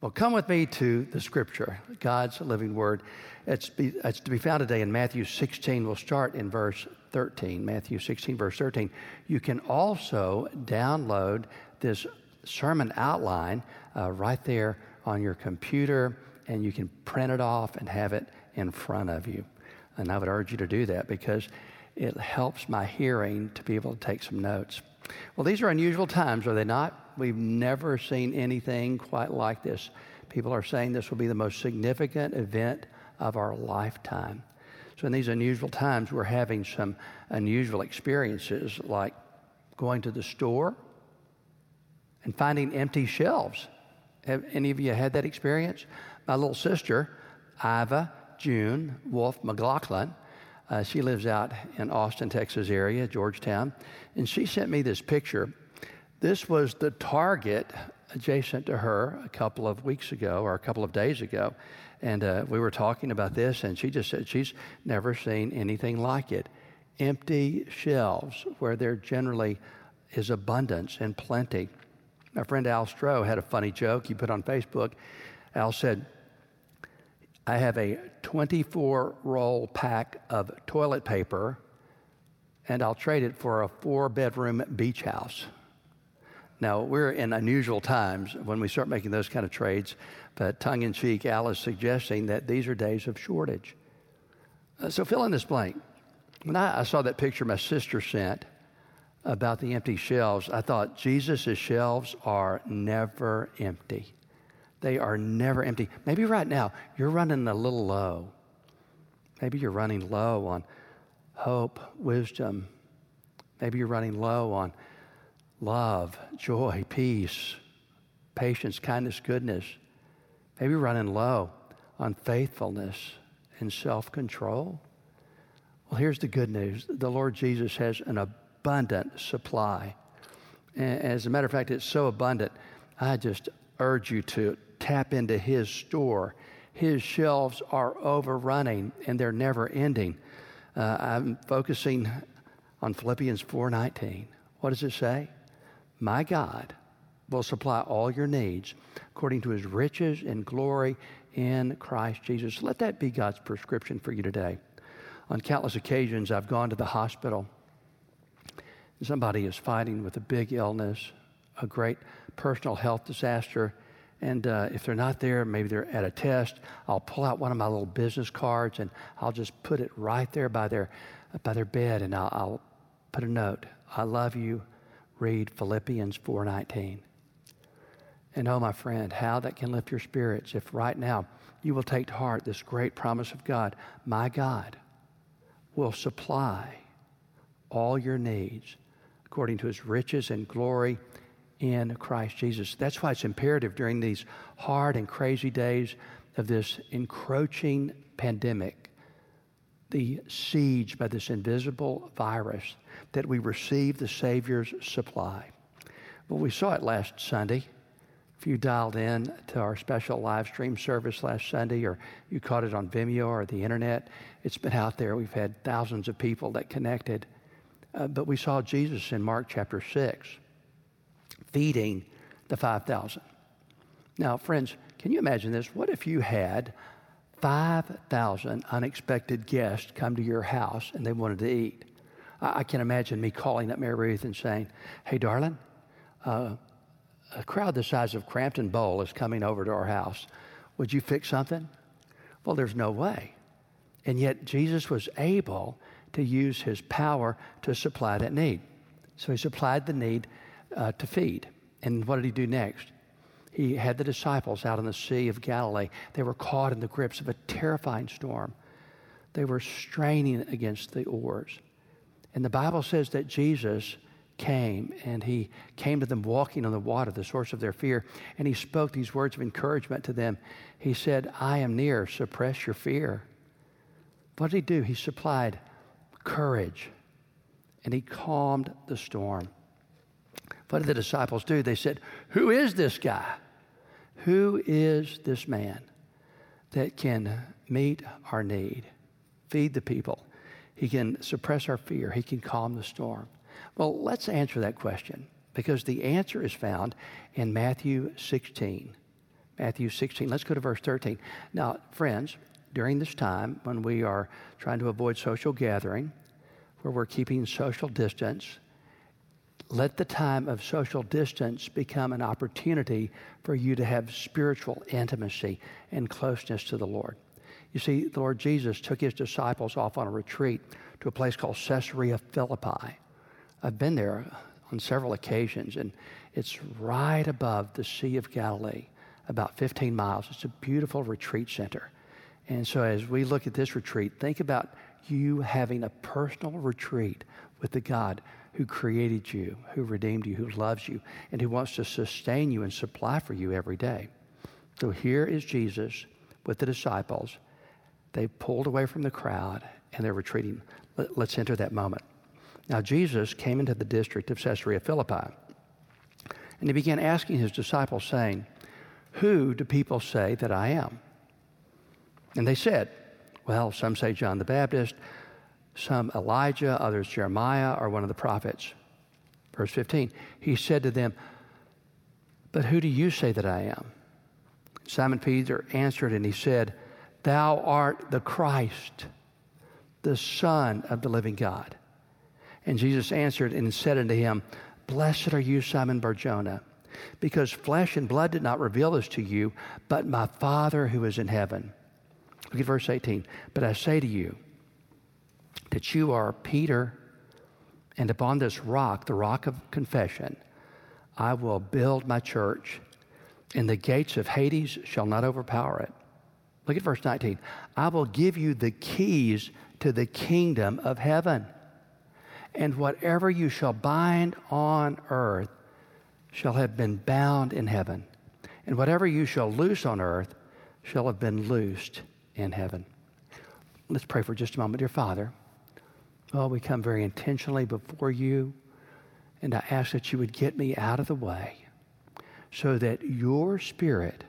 Well, come with me to the scripture, God's living word. It's, be, it's, to be found today in Matthew 16. We'll start in verse 13. Matthew 16, verse 13. You can also download this sermon outline uh, right there on your computer, and you can print it off and have it in front of you. And I would urge you to do that because it helps my hearing to be able to take some notes. Well, these are unusual times, are they not? We've never seen anything quite like this. People are saying this will be the most significant event of our lifetime. So, in these unusual times, we're having some unusual experiences like going to the store and finding empty shelves. Have any of you had that experience? My little sister, Iva June Wolf McLaughlin, uh, she lives out in Austin, Texas area, Georgetown, and she sent me this picture this was the target adjacent to her a couple of weeks ago or a couple of days ago. And uh, we were talking about this, and she just said she's never seen anything like it. Empty shelves where there generally is abundance and plenty. My friend Al Stroh had a funny joke he put on Facebook. Al said, I have a 24 roll pack of toilet paper, and I'll trade it for a four bedroom beach house. Now, we're in unusual times when we start making those kind of trades, but tongue in cheek, Al is suggesting that these are days of shortage. Uh, so fill in this blank. When I, I, saw that picture my sister sent about the empty shelves, I thought Jesus' shelves are never empty. They are never empty. Maybe right now you're running a little low. Maybe you're running low on hope, wisdom. Maybe you're running low on love, joy, peace, patience, kindness, goodness. Maybe running low on faithfulness and self control. Well, here's the good news the Lord Jesus has an abundant supply. As a matter of fact, it's so abundant, I just urge you to tap into His store. His shelves are overrunning and they're never ending. Uh, I'm focusing on Philippians 4:19. What does it say? My God will supply all your needs according to his riches and glory in Christ Jesus. Let that be God's prescription for you today. On countless occasions, I've gone to the hospital. Somebody is fighting with a big illness, a great personal health disaster. And uh, if they're not there, maybe they're at a test, I'll pull out one of my little business cards and I'll just put it right there by their, by their bed and I'll, I'll put a note I love you read Philippians 4:19. And oh my friend, how that can lift your spirits if right now you will take to heart this great promise of God. My God will supply all your needs according to his riches and glory in Christ Jesus. That's why it's imperative during these hard and crazy days of this encroaching pandemic, the siege by this invisible virus that we receive the Savior's supply. Well, we saw it last Sunday. If you dialed in to our special live stream service last Sunday, or you caught it on Vimeo or the internet, it's been out there. We've had thousands of people that connected. Uh, but we saw Jesus in Mark chapter 6 feeding the 5,000. Now, friends, can you imagine this? What if you had 5,000 unexpected guests come to your house and they wanted to eat? I, I can imagine me calling up Mary Ruth and saying, Hey, darling, uh, a crowd the size of Crampton Bowl is coming over to our house. Would you fix something? Well, there's no way. And yet, Jesus was able to use his power to supply that need. So he supplied the need uh, to feed. And what did he do next? He had the disciples out on the Sea of Galilee. They were caught in the grips of a terrifying storm. They were straining against the oars. And the Bible says that Jesus came and he came to them walking on the water, the source of their fear, and he spoke these words of encouragement to them. He said, I am near, suppress your fear. What did he do? He supplied courage and he calmed the storm. What did the disciples do? They said, Who is this guy? Who is this man that can meet our need, feed the people? He can suppress our fear. He can calm the storm. Well, let's answer that question because the answer is found in Matthew 16. Matthew 16. Let's go to verse 13. Now, friends, during this time when we are trying to avoid social gathering, where we're keeping social distance, let the time of social distance become an opportunity for you to have spiritual intimacy and closeness to the Lord. You see, the Lord Jesus took his disciples off on a retreat to a place called Caesarea Philippi. I've been there on several occasions, and it's right above the Sea of Galilee, about 15 miles. It's a beautiful retreat center. And so, as we look at this retreat, think about you having a personal retreat with the God who created you, who redeemed you, who loves you, and who wants to sustain you and supply for you every day. So, here is Jesus with the disciples. They pulled away from the crowd and they're retreating. Let's enter that moment. Now, Jesus came into the district of Caesarea Philippi, and he began asking his disciples, saying, Who do people say that I am? And they said, Well, some say John the Baptist, some Elijah, others Jeremiah, or one of the prophets. Verse 15, he said to them, But who do you say that I am? Simon Peter answered and he said, Thou art the Christ, the Son of the living God. And Jesus answered and said unto him, Blessed are you, Simon Barjona, because flesh and blood did not reveal this to you, but my Father who is in heaven. Look at verse 18. But I say to you that you are Peter, and upon this rock, the rock of confession, I will build my church, and the gates of Hades shall not overpower it. Look at verse 19. I will give you the keys to the kingdom of heaven and whatever you shall bind on earth shall have been bound in heaven, and whatever you shall loose on earth shall have been loosed in heaven. Let's pray for just a moment. Dear Father, oh, we come very intentionally before you, and I ask that you would get me out of the way so that your spirit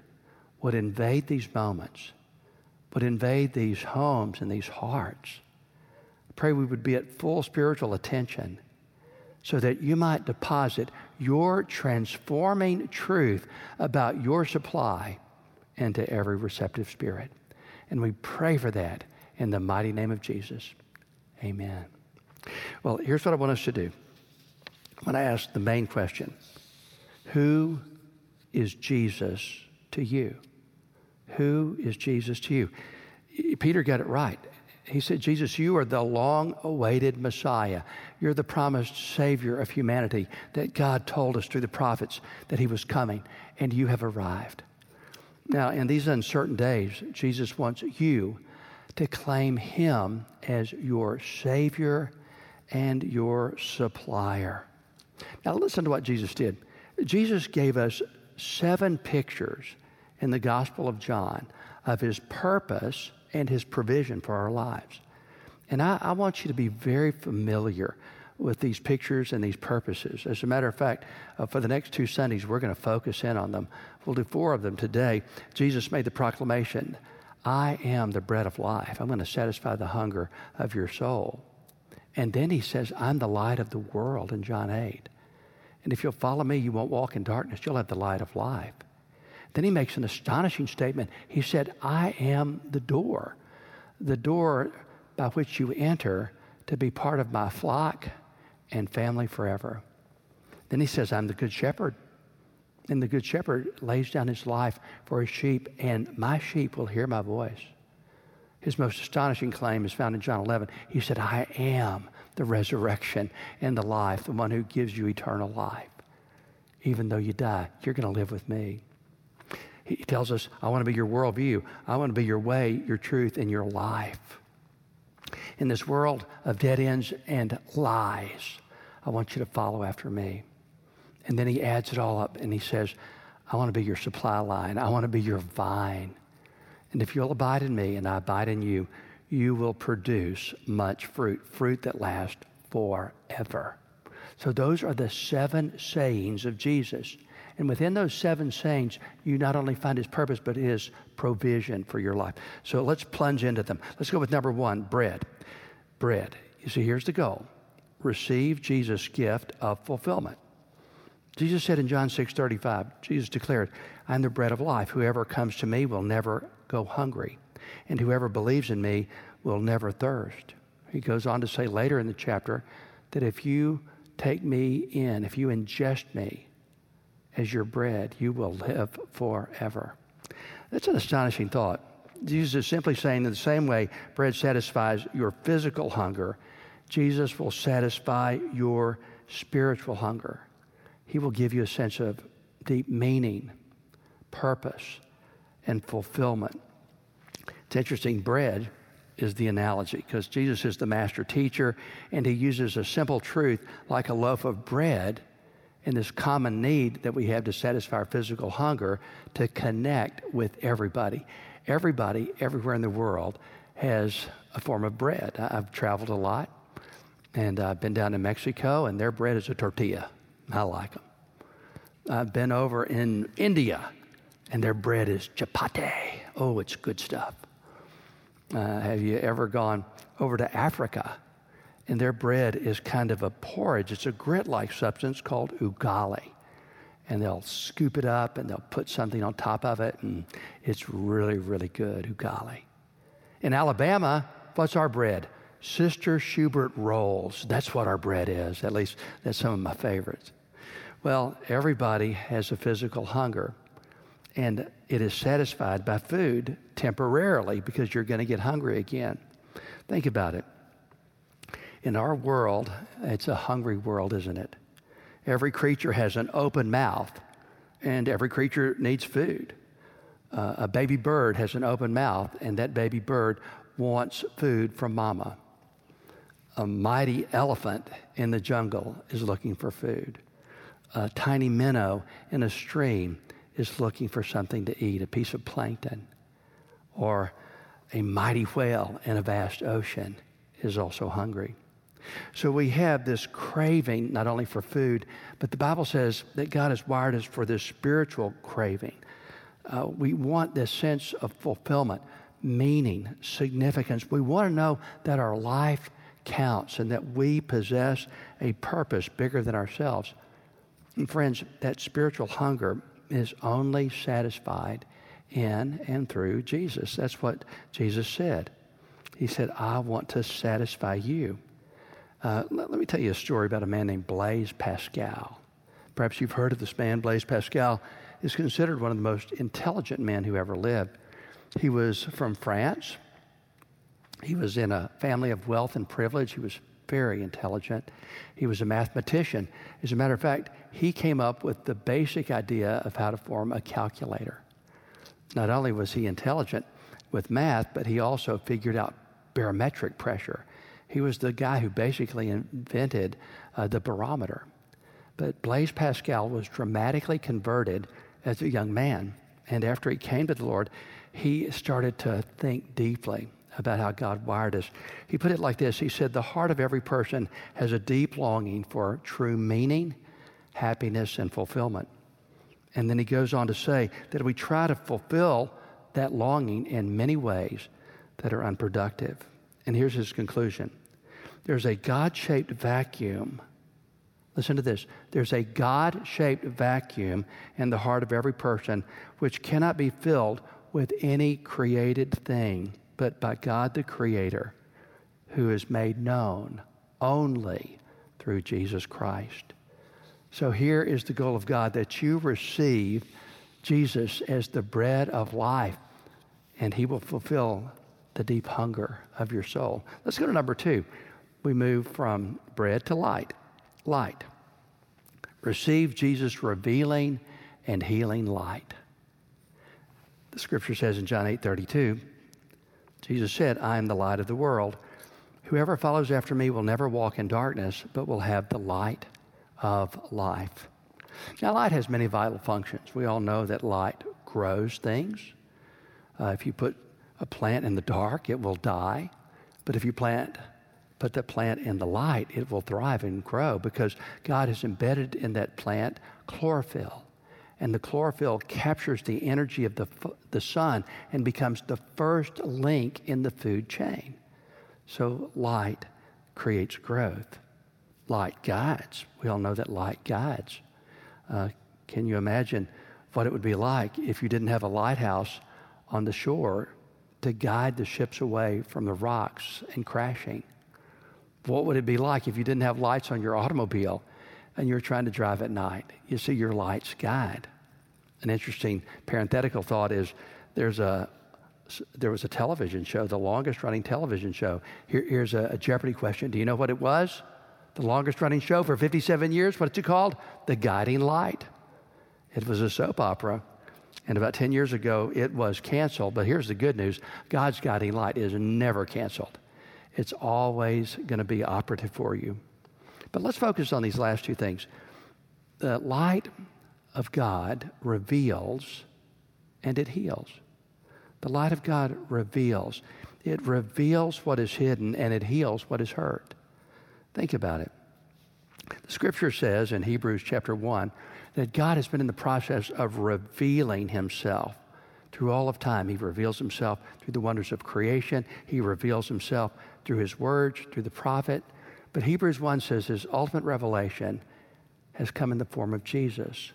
would invade these moments, would invade these homes and these hearts I pray we would be at full spiritual attention so that you might deposit your transforming truth about your supply into every receptive spirit. And we pray for that in the mighty name of Jesus. Amen. Well, here's what I want us to do. I want to ask the main question Who is Jesus to you? Who is Jesus to you? Peter got it right he said, Jesus, you are the long awaited Messiah. You're the promised Savior of humanity that God told us through the prophets that He was coming, and you have arrived. Now, in these uncertain days, Jesus wants you to claim Him as your Savior and your supplier. Now, listen to what Jesus did. Jesus gave us seven pictures in the Gospel of John of His purpose and His provision for our lives. And I, I, want you to be very familiar with these pictures and these purposes. As a matter of fact, uh, for the next two Sundays, we're going to focus in on them. We'll do four of them today. Jesus made the proclamation I am the bread of life. I'm going to satisfy the hunger of your soul. And then he says, I'm the light of the world in John 8. And if you'll follow me, you won't walk in darkness. You'll have the light of life. Then he makes an astonishing statement. He said, I am the door, the door by which you enter to be part of my flock and family forever. Then he says, I'm the good shepherd. And the good shepherd lays down his life for his sheep, and my sheep will hear my voice. His most astonishing claim is found in John 11. He said, I am the resurrection and the life, the one who gives you eternal life. Even though you die, you're going to live with me. He tells us, I want to be your worldview. I want to be your way, your truth, and your life. In this world of dead ends and lies, I want you to follow after me. And then he adds it all up and he says, I want to be your supply line. I want to be your vine. And if you'll abide in me and I abide in you, you will produce much fruit, fruit that lasts forever. So, those are the seven sayings of Jesus. And within those seven sayings, you not only find his purpose, but his provision for your life. So let's plunge into them. Let's go with number one bread. Bread. You see, here's the goal receive Jesus' gift of fulfillment. Jesus said in John 6 35, Jesus declared, I am the bread of life. Whoever comes to me will never go hungry, and whoever believes in me will never thirst. He goes on to say later in the chapter that if you take me in, if you ingest me as your bread, you will live forever. That's an astonishing thought. Jesus is simply saying in the same way bread satisfies your physical hunger, Jesus will satisfy your spiritual hunger. He will give you a sense of deep meaning, purpose, and fulfillment. It's interesting, bread is the analogy because Jesus is the master teacher and he uses a simple truth like a loaf of bread in this common need that we have to satisfy our physical hunger to connect with everybody. Everybody, everywhere in the world, has a form of bread. I've traveled a lot and I've been down to Mexico, and their bread is a tortilla. I like them. I've been over in India, and their bread is chapati. Oh, it's good stuff. Uh, have you ever gone over to Africa? And their bread is kind of a porridge. It's a grit like substance called ugali. And they'll scoop it up and they'll put something on top of it, and it's really, really good ugali. In Alabama, what's our bread? Sister Schubert rolls. That's what our bread is. At least that's some of my favorites. Well, everybody has a physical hunger and it is satisfied by food temporarily because you're going to get hungry again. Think about it. In our world, it's a hungry world, isn't it? Every creature has an open mouth, and every creature needs food. Uh, a baby bird has an open mouth, and that baby bird wants food from mama. A mighty elephant in the jungle is looking for food. A tiny minnow in a stream is looking for something to eat, a piece of plankton, or a mighty whale in a vast ocean is also hungry. So we have this craving not only for food, but the Bible says that God has wired us for this spiritual craving. Uh, we want this sense of fulfillment, meaning, significance. We want to know that our life counts and that we possess a purpose bigger than ourselves. And friends, that spiritual hunger is only satisfied in and through Jesus. That's what Jesus said. He said, I want to satisfy you. Uh, let, let, me tell you a story about a man named Blaise Pascal. Perhaps you've heard of this man. Blaise Pascal is considered one of the most intelligent men who ever lived. He was from France. He was in a family of wealth and privilege. He was very intelligent. He was a mathematician. As a matter of fact, he came up with the basic idea of how to form a calculator. Not only was he intelligent with math, but he also figured out barometric pressure. He was the guy who basically invented uh, the barometer. But Blaise Pascal was dramatically converted as a young man. And after he came to the Lord, he started to think deeply about how God wired us. He put it like this He said, The heart of every person has a deep longing for true meaning happiness, and fulfillment. And then he goes on to say that we try to fulfill that longing in many ways that are unproductive. And here's his conclusion there's a God shaped vacuum. Listen to this. There's a God shaped vacuum in the heart of every person which cannot be filled with any created thing, but by God the Creator, who is made known only through Jesus Christ. So here is the goal of God that you receive Jesus as the bread of life, and He will fulfill the deep hunger of your soul. Let's go to number two. We move from bread to light. Light. Receive Jesus' revealing and healing light. The scripture says in John 8 32, Jesus said, I am the light of the world. Whoever follows after me will never walk in darkness, but will have the light of life. Now, light has many vital functions. We all know that light grows things. Uh, if you put a plant in the dark, it will die. But if you plant, put the plant in the light, it will thrive and grow because God has embedded in that plant chlorophyll. And the chlorophyll captures the energy of the, the sun and becomes the first link in the food chain. So light creates growth light guides. We all know that light guides. Uh, can you imagine what it would be like if you didn't have a lighthouse on the shore to guide the ships away from the rocks and crashing? What would it be like if you didn't have lights on your automobile and you're trying to drive at night? You see, your lights guide. An interesting parenthetical thought is there's a there was a television show, the longest running television show. Here, here's a, a Jeopardy question. Do you know what it was? The longest running show for 57 years. What's it called? The Guiding Light. It was a soap opera. And about 10 years ago, it was canceled. But here's the good news God's guiding light is never canceled, it's always going to be operative for you. But let's focus on these last two things. The light of God reveals and it heals. The light of God reveals. It reveals what is hidden and it heals what is hurt. Think about it. The scripture says in Hebrews chapter 1 that God has been in the process of revealing himself through all of time. He reveals himself through the wonders of creation, he reveals himself through his words, through the prophet. But Hebrews 1 says his ultimate revelation has come in the form of Jesus.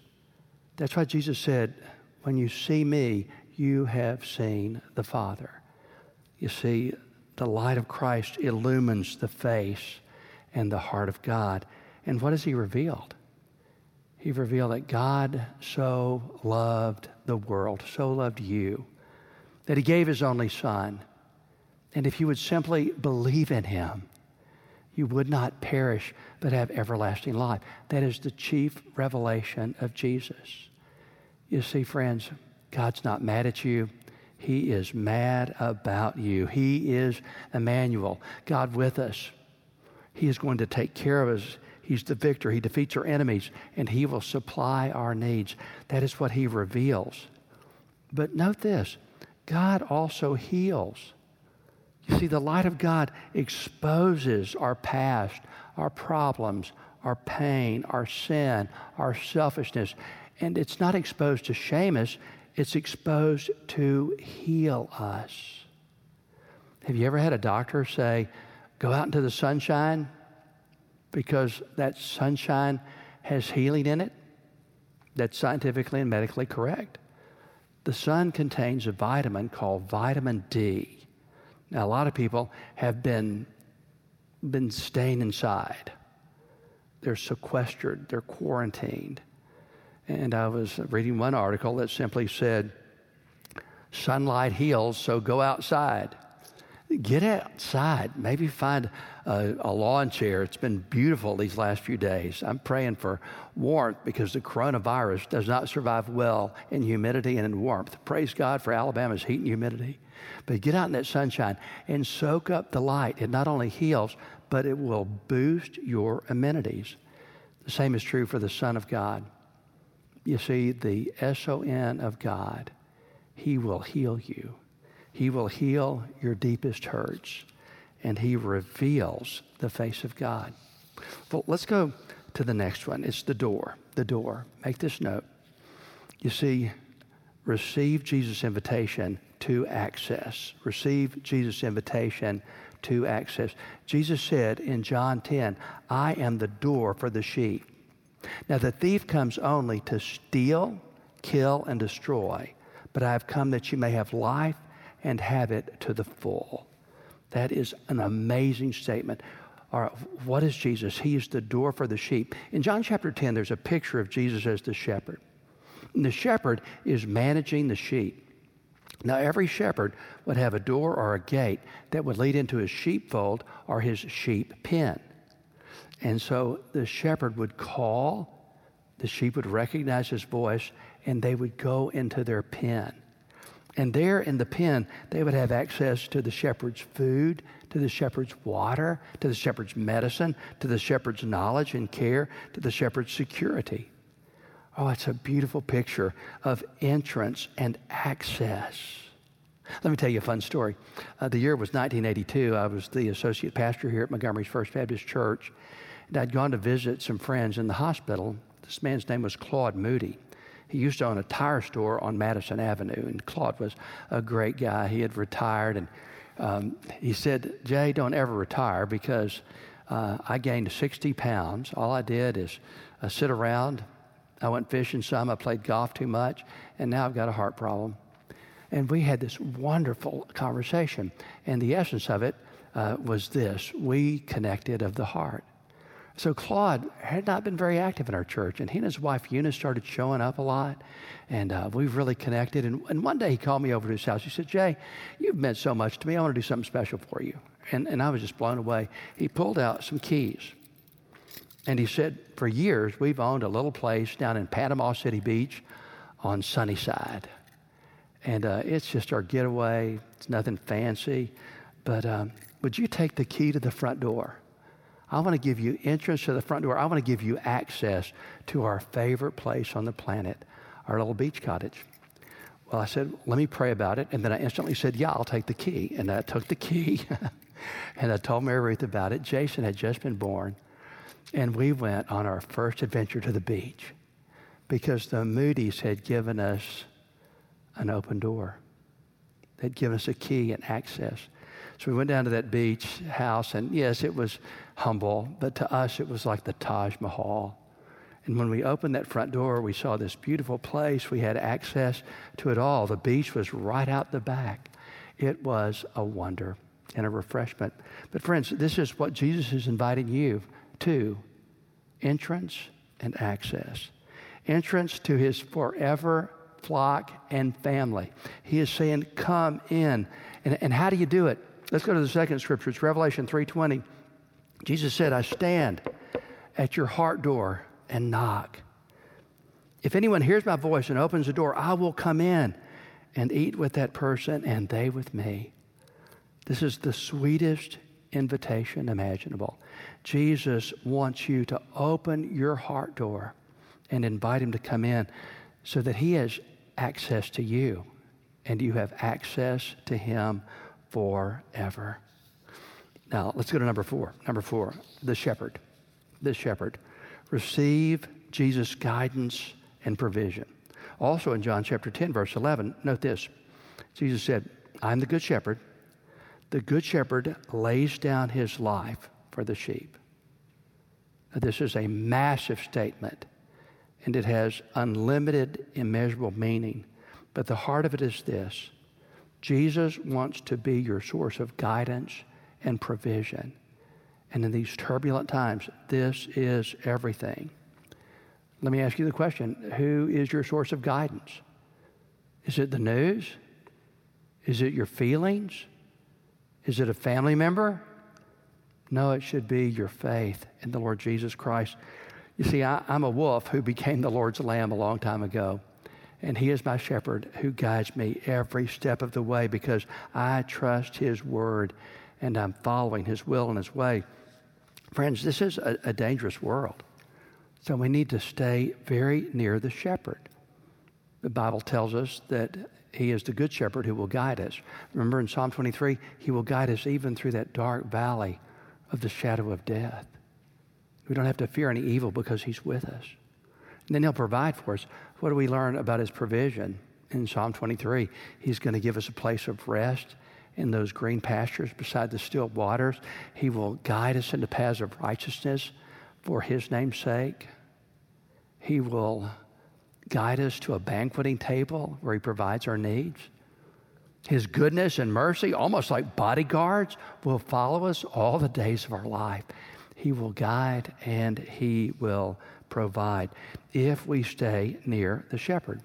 That's why Jesus said, When you see me, you have seen the Father. You see, the light of Christ illumines the face and the heart of God. And what has He revealed? He revealed that God so loved the world, so loved you, that He gave His only Son. And if you would simply believe in Him, you would not perish but have everlasting life. That is the chief revelation of Jesus. You see, friends, God's not mad at you. He is mad about you. He is Emmanuel, God with us. He is going to take care of us. He's the victor. He defeats our enemies, and He will supply our needs. That is what He reveals. But note this God also heals. You see, the light of God exposes our past, our problems, our pain, our sin, our selfishness. And it's not exposed to shame us, it's exposed to heal us. Have you ever had a doctor say, go out into the sunshine because that sunshine has healing in it? That's scientifically and medically correct. The sun contains a vitamin called vitamin D. Now, a lot of people have been, been staying inside. They're sequestered, they're quarantined. And I was reading one article that simply said, Sunlight heals, so go outside. Get outside. Maybe find a, a, lawn chair. It's been beautiful these last few days. I'm praying for warmth because the coronavirus does not survive well in humidity and in warmth. Praise God for Alabama's heat and humidity. But get out in that sunshine and soak up the light. It not only heals, but it will boost your amenities. The same is true for the Son of God. You see, the S O N of God, He will heal you. He will heal your deepest hurts, and He reveals the face of God. Well, let's go to the next one. It's the door. The door. Make this note. You see, receive Jesus' invitation to access. Receive Jesus' invitation to access. Jesus said in John 10, I am the door for the sheep. Now, the thief comes only to steal, kill, and destroy, but I have come that you may have life and have it to the full. That is an amazing statement. All right, what is Jesus? He is the door for the sheep. In John chapter 10, there's a picture of Jesus as the shepherd. And the shepherd is managing the sheep. Now, every shepherd would have a door or a gate that would lead into his sheepfold or his sheep pen. And so the shepherd would call, the sheep would recognize his voice, and they would go into their pen. And there in the pen, they would have access to the shepherd's food, to the shepherd's water, to the shepherd's medicine, to the shepherd's knowledge and care, to the shepherd's security. Oh, it's a beautiful picture of entrance and access. Let me tell you a fun story. Uh, the year was 1982. I was the associate pastor here at Montgomery's First Baptist Church. And I'd gone to visit some friends in the hospital. This man's name was Claude Moody. He used to own a tire store on Madison Avenue, and Claude was a great guy. He had retired, and um, he said, Jay, don't ever retire because uh, I gained 60 pounds. All I did is uh, sit around, I went fishing some. I played golf too much. And now I've got a heart problem. And we had this wonderful conversation. And the essence of it uh, was this we connected of the heart. So Claude had not been very active in our church, and he and his wife Eunice started showing up a lot, and uh, we've really connected. And, and, one day he called me over to his house. He said, "Jay, you've meant so much to me. I want to do something special for you." And, and I was just blown away. He pulled out some keys, and he said, "For years we've owned a little place down in Panama City Beach, on Sunnyside, and uh, it's just our getaway. It's nothing fancy, but um, would you take the key to the front door?" I want to give you entrance to the front door. I want to give you access to our favorite place on the planet, our little beach cottage. Well, I said, let me pray about it. And then I instantly said, yeah, I'll take the key. And I took the key and I told Mary Ruth about it. Jason had just been born. And we went on our first adventure to the beach because the Moody's had given us an open door. They'd given us a key and access. So we went down to that beach house, and yes, it was humble, but to us, it was like the Taj Mahal. And when we opened that front door, we saw this beautiful place. We had access to it all. The beach was right out the back. It was a wonder and a refreshment. But, friends, this is what Jesus is inviting you to entrance and access. Entrance to his forever flock and family. He is saying, Come in. And, and how do you do it? Let's go to the second scripture. It's Revelation 3:20. Jesus said, "I stand at your heart door and knock. If anyone hears my voice and opens the door, I will come in and eat with that person and they with me." This is the sweetest invitation imaginable. Jesus wants you to open your heart door and invite him to come in so that he has access to you and you have access to him forever. Now, let's go to number four. Number four, the shepherd. The shepherd. Receive Jesus' guidance and provision. Also in John chapter 10, verse 11, note this Jesus said, I'm the good shepherd. The good shepherd lays down his life for the sheep. Now, this is a massive statement, and it has unlimited, immeasurable meaning. But the heart of it is this Jesus wants to be your source of guidance and provision. And in these turbulent times, this is everything. Let me ask you the question Who is your source of guidance? Is it the news? Is it your feelings? Is it a family member? No, it should be your faith in the Lord Jesus Christ. You see, I, am a wolf who became the Lord's lamb a long time ago. And he is my shepherd who guides me every step of the way because I trust his word and I'm following his will and his way. Friends, this is a, a dangerous world. So we need to stay very near the shepherd. The Bible tells us that he is the good shepherd who will guide us. Remember in Psalm 23, he will guide us even through that dark valley of the shadow of death. We don't have to fear any evil because he's with us. And then he'll provide for us. What do we learn about his provision in Psalm 23? He's going to give us a place of rest in those green pastures beside the still waters. He will guide us into paths of righteousness for his name's sake. He will guide us to a banqueting table where he provides our needs. His goodness and mercy, almost like bodyguards, will follow us all the days of our life. He will guide and he will provide if we stay near the shepherd.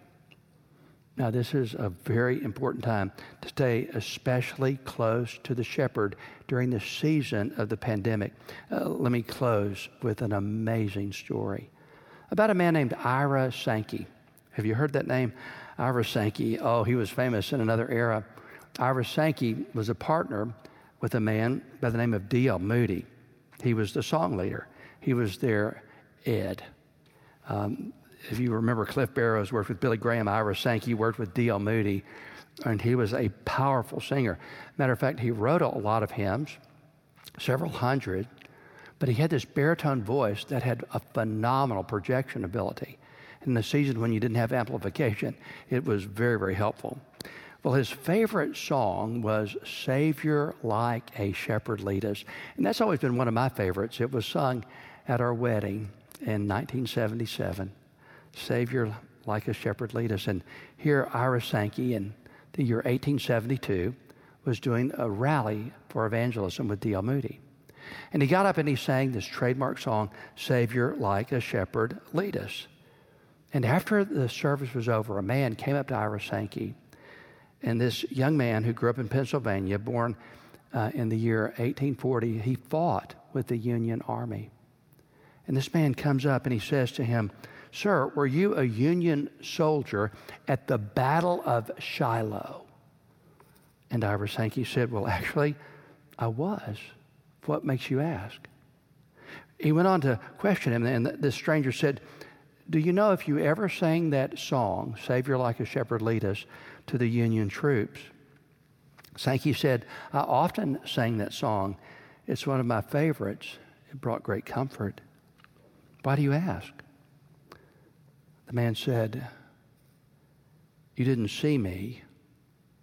Now, this is a very important time to stay especially close to the shepherd during the season of the pandemic. Uh, let me close with an amazing story about a man named Ira Sankey. Have you heard that name? Ira Sankey. Oh, he was famous in another era. Ira Sankey was a partner with a man by the name of D.L. Moody. He was the song leader. He was their Ed. Um, if you remember, Cliff Barrows worked with Billy Graham, Ira Sankey worked with D.L. Moody, and he was a powerful singer. Matter of fact, he wrote a lot of hymns, several hundred, but he had this baritone voice that had a phenomenal projection ability. In the season when you didn't have amplification, it was very, very helpful. Well, his favorite song was Savior Like a Shepherd Lead Us. And that's always been one of my favorites. It was sung at our wedding in 1977. Savior, like a shepherd, lead us. And here, Ira Sankey in the year 1872 was doing a rally for evangelism with D.L. Moody. And he got up and he sang this trademark song, Savior, like a shepherd, lead us. And after the service was over, a man came up to Ira Sankey. And this young man who grew up in Pennsylvania, born uh, in the year 1840, he fought with the Union Army. And this man comes up and he says to him, Sir, were you a Union soldier at the Battle of Shiloh? And Ira Sankey said, Well, actually, I was. What makes you ask? He went on to question him, and the stranger said, Do you know if you ever sang that song, Savior like a shepherd lead us, to the Union troops? Sankey said, I often sang that song. It's one of my favorites. It brought great comfort. Why do you ask? The man said, You didn't see me,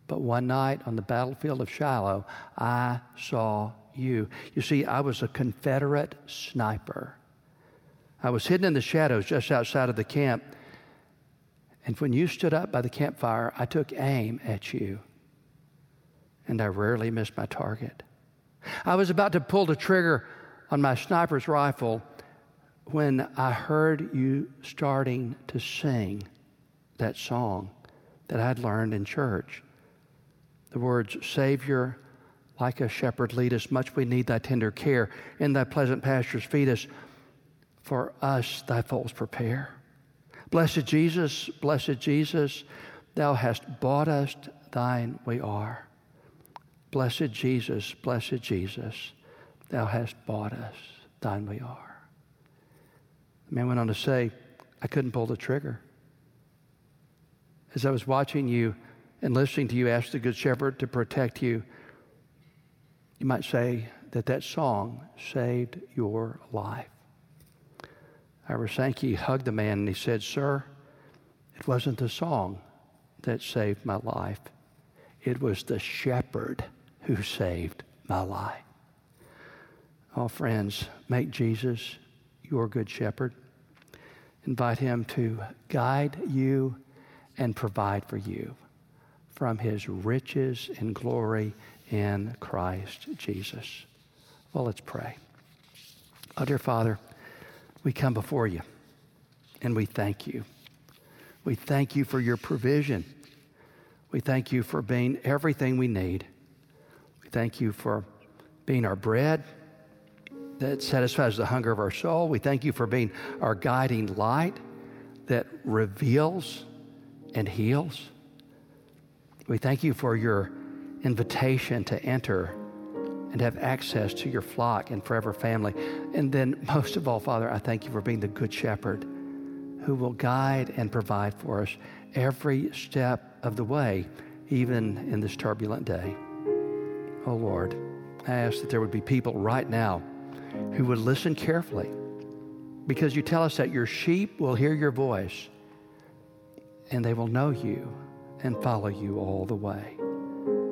but one night on the battlefield of Shiloh, I saw you. You see, I was a Confederate sniper. I was hidden in the shadows just outside of the camp. And when you stood up by the campfire, I took aim at you. And I rarely missed my target. I was about to pull the trigger on my sniper's rifle when I heard you starting to sing that song that I'd learned in church. The words, Savior, like a shepherd, lead us. Much we need thy tender care. In thy pleasant pastures, feed us. For us, thy folds prepare. Blessed Jesus, blessed Jesus, thou hast bought us, thine we are. Blessed Jesus, blessed Jesus, thou hast bought us, thine we are. The man went on to say, I couldn't pull the trigger. As I was watching you and listening to you ask the Good Shepherd to protect you, you might say that that song saved your life. Ira Sankey hugged the man and he said, Sir, it wasn't the song that saved my life. It was the shepherd who saved my life. Oh, friends, make Jesus your good shepherd. Invite him to guide you and provide for you from his riches and glory in Christ Jesus. Well, let's pray. Oh, dear Father, we come before you and we thank you. We thank you for your provision. We thank you for being everything we need. We thank you for being our bread that satisfies the hunger of our soul. We thank you for being our guiding light that reveals and heals. We thank you for your invitation to enter and have access to your flock and forever family. And then, most of all, Father, I thank you for being the good shepherd who will guide and provide for us every step of the way, even in this turbulent day. Oh, Lord, I ask that there would be people right now who would listen carefully because you tell us that your sheep will hear your voice and they will know you and follow you all the way.